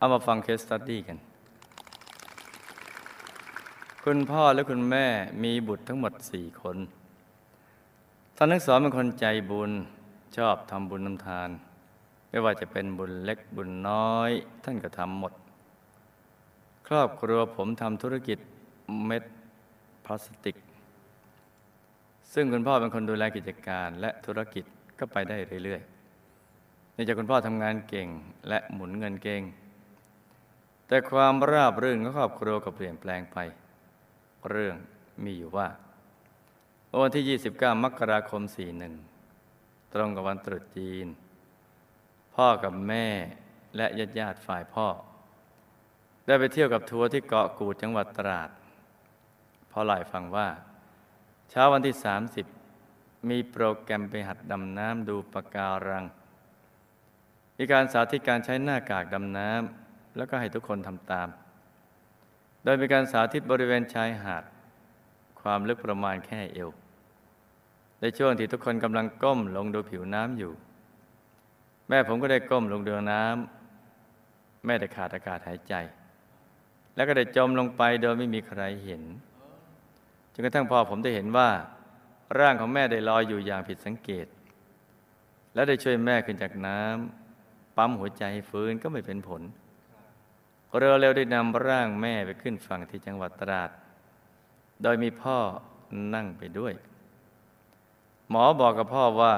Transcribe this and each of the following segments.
เอามาฟังเคสตัดดี้กัน คุณพ่อและคุณแม่มีบุตรทั้งหมดสี่คนท่านทั้งสองเป็นคนใจบุญชอบทำบุญนำทาน ไม่ว่าจะเป็นบุญเล็กบุญน้อย ท่านก็ทำหมด ครอบครัวผมทำธุรกิจเม็ดพลาสติก ซึ่งคุณพ่อเป็นคนดูแลกิจการและธุรกิจก็ไปได้เรื่อยๆเนื่องจากคุณพ่อทำงานเก่งและหมุนเงินเก่ง แต่ความราบรื่นของครอบครัวก็เปลี่ยนแปลงไป เรื่องมีอยู่ว่า วันที่ 29 มกราคม 41 ตรงกับวันตรุษจีน พ่อกับแม่และญาติญาติฝ่ายพ่อ ได้ไปเที่ยวกับทัวร์ที่เกาะกูดจังหวัดตราดพ่อเล่าให้ฟังว่า เช้าวันที่ 30 มีโปรแกรมไปหัดดำน้ำดูปะการัง มีการสาธิตการใช้หน้ากากดำน้ำ แล้วก็ให้ทุกคนทำตาม โดยมีการสาธิตบริเวณชายหาด ความลึกประมาณแค่เอว ในช่วงที่ทุกคนกำลังก้มลงดูผิวน้ำอยู่ แม่ผมก็ได้ก้มลงดูน้ำแม่ได้ขาดอากาศหายใจ แล้วก็ได้จมลงไปโดยไม่มีใครเห็นจนกระทั่งพ่อผมได้เห็นว่า ร่างของแม่ได้ลอยอยู่อย่างผิดสังเกต และได้ช่วยแม่ขึ้นจากน้ำปั๊มหัวใจให้ฟื้นก็ไม่เป็นผล เรือเร็วได้นำร่างแม่ไปขึ้นฝั่งที่จังหวัดตราด โดยมีพ่อนั่งไปด้วย หมอบอกกับพ่อว่า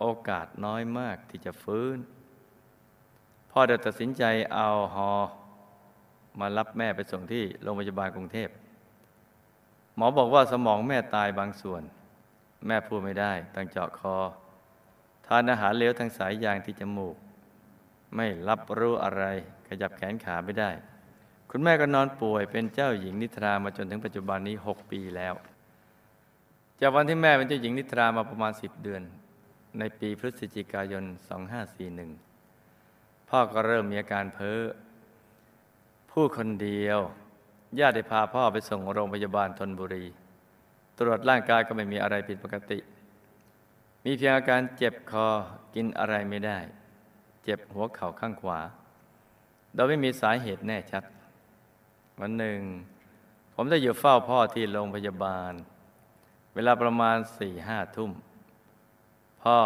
โอกาสน้อยมากที่จะฟื้น พ่อได้ตัดสินใจเอาฮอมารับแม่ไปส่งที่โรงพยาบาลกรุงเทพ หมอบอกว่าสมองแม่ตายบางส่วน แม่พูดไม่ได้ต้องเจาะคอ ทานอาหารเหลวทางสายยางที่จมูก ไม่รับรู้อะไรขยับแขนขาไม่ได้ คุณแม่ก็นอนป่วยเป็นเจ้าหญิงนิทรามาจนถึงปัจจุบันนี้ 6 ปีแล้ว จากวันที่แม่เป็นเจ้าหญิงนิทรามาประมาณ 10 เดือน ในปีพฤศจิกายน 2541 พ่อก็เริ่มมีอาการเพ้อพูดคนเดียว ญาติได้พาพ่อไปส่งโรงพยาบาลธนบุรี ตรวจร่างกายก็ไม่มีอะไรผิดปกติ มีเพียงอาการเจ็บคอกินอะไรไม่ได้ เจ็บหัวเข่าข้างขวา โดยไม่มีสาเหตุแน่ชัด วันหนึ่ง ผมได้อยู่เฝ้าพ่อที่โรงพยาบาล เวลาประมาณสี่ห้าทุ่ม พ่อ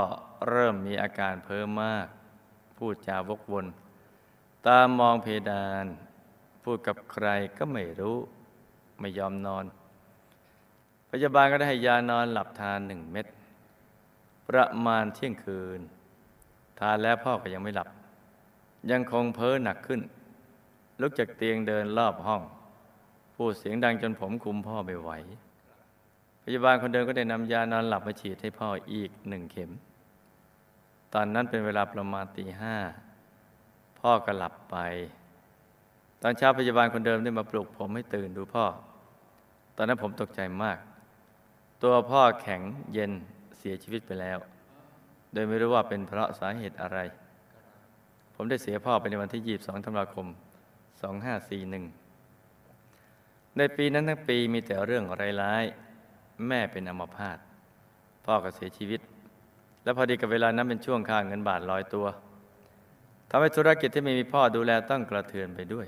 เริ่มมีอาการเพ้อมาก พูดจาวกวน ตามมองเพดาน พูดกับใครก็ไม่รู้ ไม่ยอมนอน พยาบาลก็ได้ให้ยานอนหลับทานหนึ่งเม็ดประมาณเที่ยงคืน ทานแล้วพ่อก็ยังไม่หลับ ยังคงเพ้อหนักขึ้น ลุกจากเตียงเดินรอบห้อง พูดเสียงดังจนผมคุมพ่อไม่ไหว พยาบาลคนเดิมก็ได้นำยานอนหลับมาฉีดให้พ่ออีกหนึ่งเข็ม ตอนนั้นเป็นเวลาประมาณตีห้า พ่อก็หลับไป ตอนเช้าพยาบาลคนเดิมได้มาปลุกผมให้ตื่นดูพ่อ ตอนนั้นผมตกใจมาก ตัวพ่อแข็งเย็นเสียชีวิตไปแล้ว โดยไม่รู้ว่าเป็นเพราะสาเหตุอะไร ผมได้เสียพ่อไปในวันที่ 22ธันวาคม 2541 ในปีนั้นทั้งปีมีแต่เรื่องร้ายๆ แม่เป็นอัมพาต พ่อก็เสียชีวิต และพอดีกับเวลานั้นเป็นช่วงค่าเงินบาทลอยตัว ทำให้ธุรกิจที่ไม่มีพ่อดูแลต้องกระเทือนไปด้วย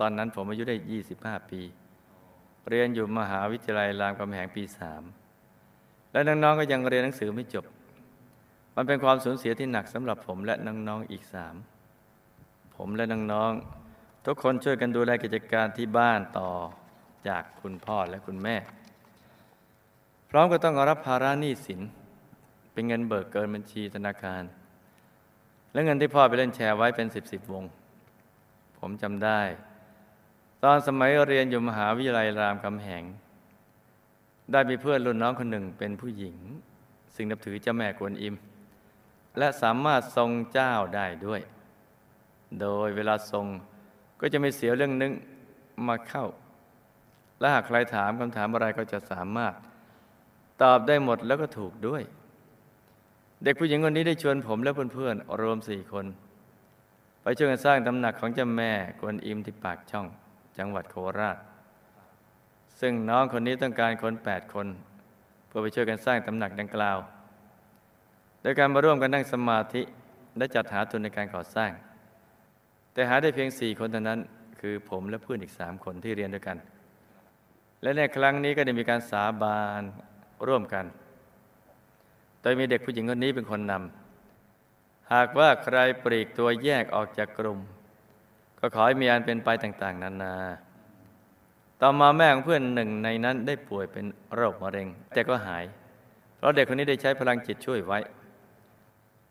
ตอนนั้นผมอายุได้ 25 ปี เรียนอยู่มหาวิทยาลัยรามคำแหงปีสามและน้องๆก็ยังเรียนหนังสือไม่จบ มันเป็นความสูญเสียที่หนักสำหรับผมและน้องๆอีกสามผมและน้องๆทุกคนช่วยกันดูแลกิจการที่บ้านต่อจากคุณพ่อและคุณแม่ พร้อมก็ต้องรับภาระหนี้สิน เป็นเงินเบิกเกินบัญชีธนาคาร และเงินที่พ่อไปเล่นแชร์ไว้เป็นสิบสิบวง ผมจำได้ ตอนสมัยเรียนอยู่มหาวิทยาลัยรามคำแหง ได้มีเพื่อนรุ่นน้องคนหนึ่งเป็นผู้หญิง ซึ่งนับถือเจ้าแม่กวนอิม และสามารถทรงเจ้าได้ด้วย โดยเวลาทรงก็จะไม่เสียเรื่องนึงมาเข้า และหากใครถามคำถามอะไรก็จะสามารถตอบได้หมดแล้วก็ถูกด้วย เด็กผู้หญิงคนนี้ได้ชวนผมและเพื่อนๆรวมสี่คน ไปช่วยกันสร้างตำหนักของเจ้าแม่กวนอิมที่ปากช่อง จังหวัดโคราช ซึ่งน้องคนนี้ต้องการคนแปดคน เพื่อไปช่วยกันสร้างตำหนักดังกล่าว โดยการมาร่วมกันนั่งสมาธิและจัดหาทุนในการก่อสร้าง แต่หาได้เพียงสี่คนเท่านั้น คือผมและเพื่อนอีกสามคนที่เรียนด้วยกัน และในครั้งนี้ก็ได้มีการสาบานร่วมกัน โดยมีเด็กผู้หญิงคนนี้เป็นคนนำหากว่าใครปลีกตัวแยกออกจากกลุ่ม ก็ขอให้มีอันเป็นไปต่าง ๆนานาต่อมาแม่ของเพื่อนหนึ่งในนั้นได้ป่วยเป็นโรคมะเร็ง แต่ก็หาย เพราะเด็กคนนี้ได้ใช้พลังจิตช่วยไว้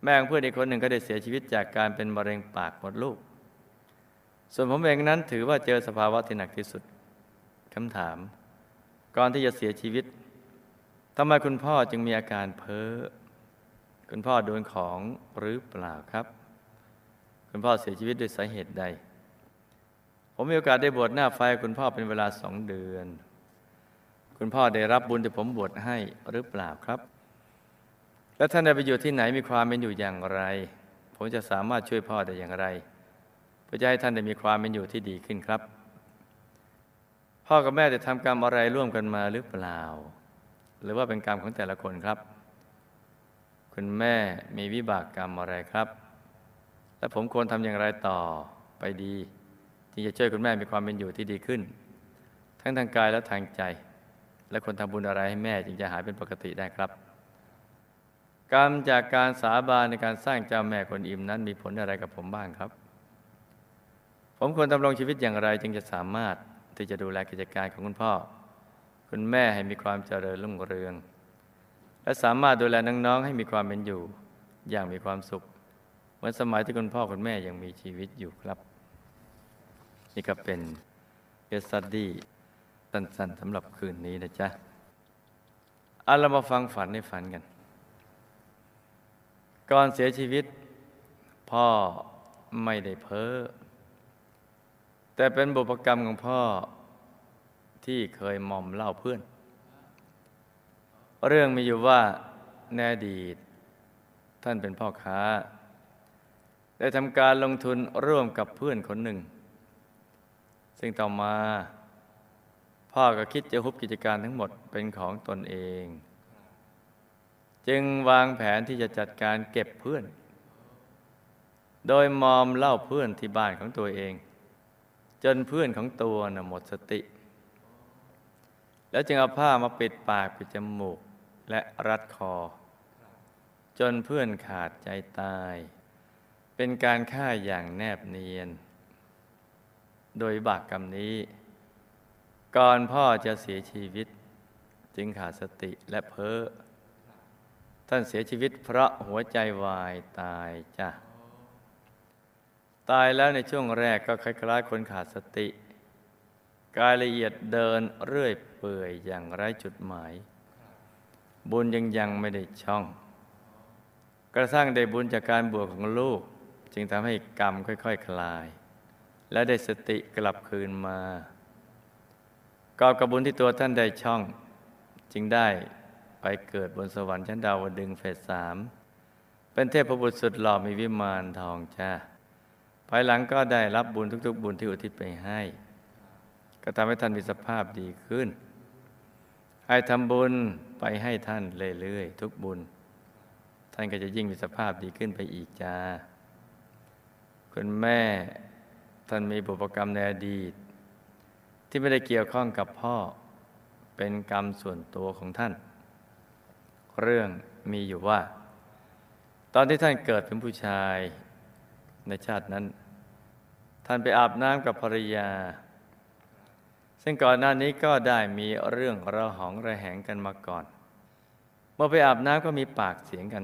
แม่ของเพื่อนอีกคนหนึ่งก็ได้เสียชีวิตจากการเป็นมะเร็งปากมดลูก ส่วนผมเองนั้นถือว่าเจอสภาวะที่หนักที่สุดคำถาม ก่อนที่จะเสียชีวิตทำไมคุณพ่อจึงมีอาการเพ้อ คุณพ่อโดนของหรือเปล่าครับ คุณพ่อเสียชีวิตด้วยสาเหตุใด ผมมีโอกาสได้บวชหน้าไฟคุณพ่อเป็นเวลาสองเดือน คุณพ่อได้รับบุญที่ผมบวชให้หรือเปล่าครับ และท่านได้ไปอยู่ที่ไหนมีความเป็นอยู่อย่างไร ผมจะสามารถช่วยพ่อได้อย่างไร เพื่อจะให้ท่านได้มีความเป็นอยู่ที่ดีขึ้นครับ พ่อกับแม่ได้ทำกรรมอะไรร่วมกันมาหรือเปล่า หรือว่าเป็นกรรมของแต่ละคนครับ คุณแม่มีวิบากกรรมอะไรครับ และผมควรทำอย่างไรต่อไปดีที่จะช่วยคุณแม่มีความเป็นอยู่ที่ดีขึ้น ทั้งทางกายและทางใจ และคนทำบุญอะไรให้แม่จึงจะหายเป็นปกติได้ครับ กรรมจากการสาบานในการสร้างเจ้าแม่คนอิมนั้นมีผลอะไรกับผมบ้างครับ ผมควรดำรงชีวิตอย่างไรจึงจะสามารถที่จะดูแลกิจการของคุณพ่อ คุณแม่ให้มีความเจริญรุ่งเรือง และสามารถดูแลน้องๆให้มีความเป็นอยู่ อย่างมีความสุขเหมือนสมัยที่คุณพ่อคุณแม่ยังมีชีวิตอยู่ครับ นี่ก็เป็นเอสตัดดี้สั้นๆสำหรับคืนนี้นะจ๊ะเอาเรามาฟังฝันในฝันกัน ก่อนเสียชีวิต พ่อไม่ได้เพ้อ แต่เป็นบุพกรรมของพ่อที่เคยมอมเล่าเพื่อน เรื่องมีอยู่ว่าในอดีต ท่านเป็นพ่อค้า ได้ทำการลงทุนร่วมกับเพื่อนคนหนึ่ง ซึ่งต่อมา พ่อก็คิดจะฮุบกิจการทั้งหมดเป็นของตนเอง จึงวางแผนที่จะจัดการเก็บเพื่อน โดยมอมเล่าเพื่อนที่บ้านของตัวเอง จนเพื่อนของตัวนะ่ะหมดสติ แล้วจึงเอาผ้ามาปิดปากปิดจมูกและรัดคอ จนเพื่อนขาดใจตาย เป็นการฆ่าอย่างแนบเนียน โดยบากกรรมนี้ ก่อนพ่อจะเสียชีวิต จึงขาดสติและเพ้อ ท่านเสียชีวิตเพราะหัวใจวายตายจ้ะ ตายแล้วในช่วงแรกก็คล้ายๆคนขาดสติ กายละเอียดเดินเรื่อยเปื่อยอย่างไร้จุดหมาย บุญยังยังไม่ได้ช่อง กระทั่งได้บุญจากการบวชของลูก จึงทำให้กรรมค่อยๆคคลาย และได้สติกลับคืนมากอบกับบุญที่ตัวท่านได้ช่อง จึงได้ ไปเกิดบนสวรรค์ชั้นดาวดึงเฟสสามเป็นเทพบุตรสุดหล่อมีวิมานทองจ้าภายหลังก็ได้รับบุญทุก ๆ บุญที่อุทิศไปให้ ก็ทำให้ท่านมีสภาพดีขึ้น ให้ทำบุญไปให้ท่านเรื่อยๆทุกบุญ ท่านก็จะยิ่งมีสภาพดีขึ้นไปอีกจ้าคุณแม่ท่านมีบุพกรรมในอดีต ที่ไม่ได้เกี่ยวข้องกับพ่อเป็นกรรมส่วนตัวของท่าน เรื่องมีอยู่ว่า ตอนที่ท่านเกิดเป็นผู้ชายในชาตินั้น ท่านไปอาบน้ำกับภรรยา ซึ่งก่อนหน้านี้ก็ได้มีเรื่องระหองระแหงกันมาก่อน เมื่อไปอาบน้ำก็มีปากเสียงกัน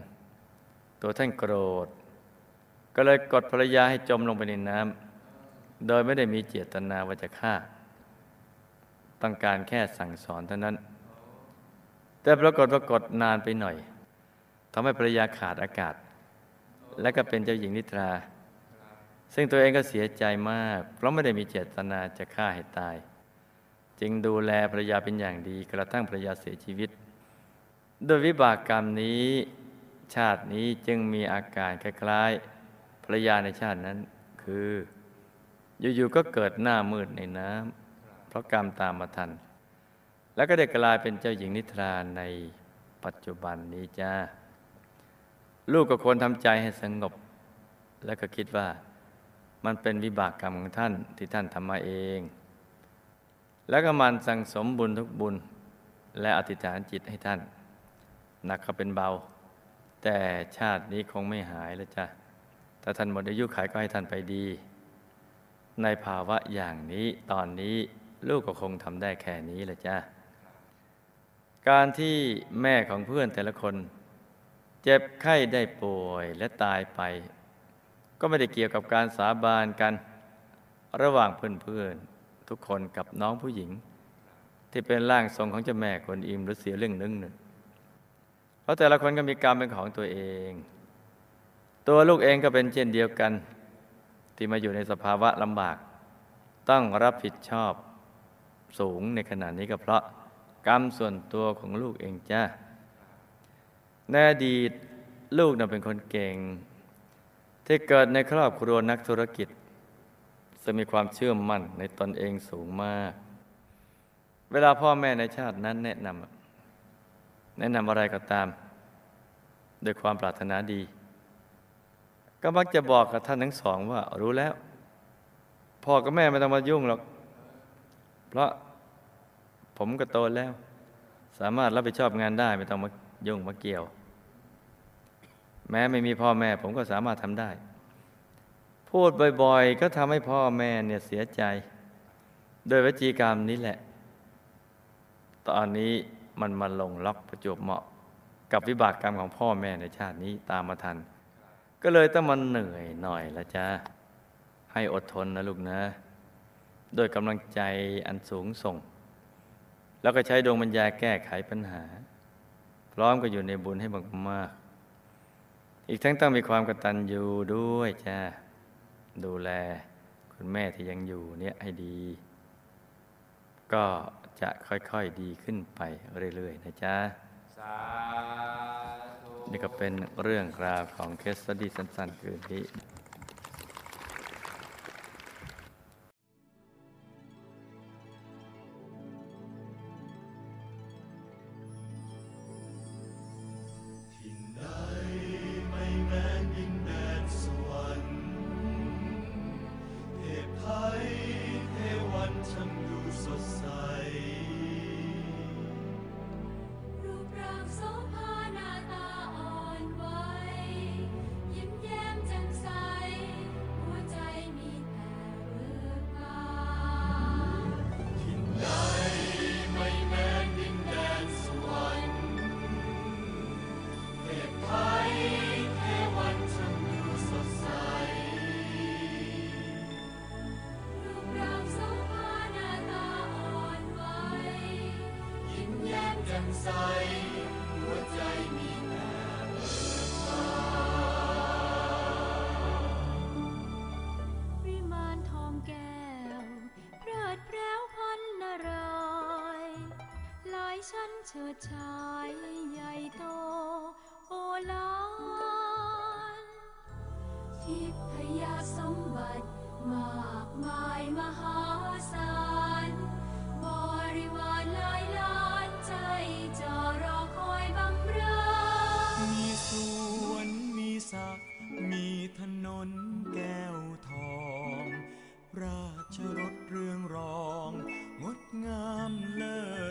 ตัวท่านโกรธ ก็เลยกดภรรยาให้จมลงไปในน้ำโดยไม่ได้มีเจตนาว่าจะฆ่า ต้องการแค่สั่งสอนเท่านั้น แต่ปรากฏว่ากดนานไปหน่อยทำให้ภรรยาขาดอากาศ และก็เป็นเจ้าหญิงนิทรา ซึ่งตัวเองก็เสียใจมาก เพราะไม่ได้มีเจตนาจะฆ่าให้ตาย จึงดูแลภรรยาเป็นอย่างดีกระทั่งภรรยาเสียชีวิต โดยวิบากกรรมนี้ชาตินี้จึงมีอาการคล้ายๆภรรยาในชาตินั้น คือ อยู่ๆก็เกิดหน้ามืดในน้ำเพราะกรรมตามมาทัน แล้วก็ได้กลายเป็นเจ้าหญิงนิทราในปัจจุบันนี้จ้า ลูกก็ควรทำใจให้สงบ แล้วก็คิดว่ามันเป็นวิบากกรรมของท่านที่ท่านทำมาเอง แล้วก็มันสั่งสมบุญทุกบุญ และอธิษฐานจิตให้ท่าน หนักก็เป็นเบา แต่ชาตินี้คงไม่หายแล้วจ้ะถ้าท่านหมดอายุขายก็ให้ท่านไปดี ในภาวะอย่างนี้ตอนนี้ลูกก็คงทำได้แค่นี้แหละจ้ะ การที่แม่ของเพื่อนแต่ละคน เจ็บไข้ได้ป่วยและตายไป ก็ไม่ได้เกี่ยวกับการสาบานกัน ระหว่างเพื่อนๆทุกคนกับน้องผู้หญิง ที่เป็นร่างทรงของเจ้าแม่คนอิมหรือเสียเรื่องนึงหนึ่งเพราะแต่ละคนก็มีกรรมเป็นของตัวเอง ตัวลูกเองก็เป็นเช่นเดียวกัน ที่มาอยู่ในสภาวะลำบาก ต้องรับผิดชอบสูงในขณะนี้ก็เพราะ กรรมส่วนตัวของลูกเองจ้าในอดีตลูกน่ะเป็นคนเก่ง ที่เกิดในครอบครัวนักธุรกิจ จะมีความเชื่อมั่นในตนเองสูงมาก เวลาพ่อแม่ในชาตินั้นแนะนำแนะนำอะไรก็ตามด้วยความปรารถนาดี ก็มักจะบอกกับท่านทั้งสองว่ารู้แล้ว พ่อกับแม่ไม่ต้องมายุ่งหรอก เพราะ ผมก็โตแล้ว สามารถรับผิดชอบงานได้ไม่ต้องมายุ่งมาเกี่ยว แม้ไม่มีพ่อแม่ ผมก็สามารถทำได้ พูดบ่อยๆ ก็ทำให้พ่อแม่เนี่ยเสียใจ โดยวจีกรรมนี้แหละ ตอนนี้มันมาลงล็อกประจวบเหมาะ กับวิบากกรรมของพ่อแม่ในชาตินี้ตามมาทัน ก็เลยต้องมันเหนื่อยหน่อยละจ้าให้อดทนนะลูกนะโดยกำลังใจอันสูงส่ง แล้วก็ใช้ดวงปัญญาแก้ไขปัญหา พร้อมก็อยู่ในบุญให้มากๆอีกทั้งต้องมีความกตัญญูด้วยจ้าดูแลคุณแม่ที่ยังอยู่เนี่ยให้ดี ก็จะค่อยๆดีขึ้นไปเรื่อยๆนะจ๊ะสาธุนี่ก็เป็นเรื่องราวของเคสสตี้สั้นๆคืนนี้ ชิดชายใหญ่โตโอฬานทิพยาสมบัติมากมายมหาศาลบริวารหลายล้านใจจะรอคอยบำเรอมีสวนมีสระมีถนนแก้วทอง ราชรถเรืองรอง งดงามเลิศ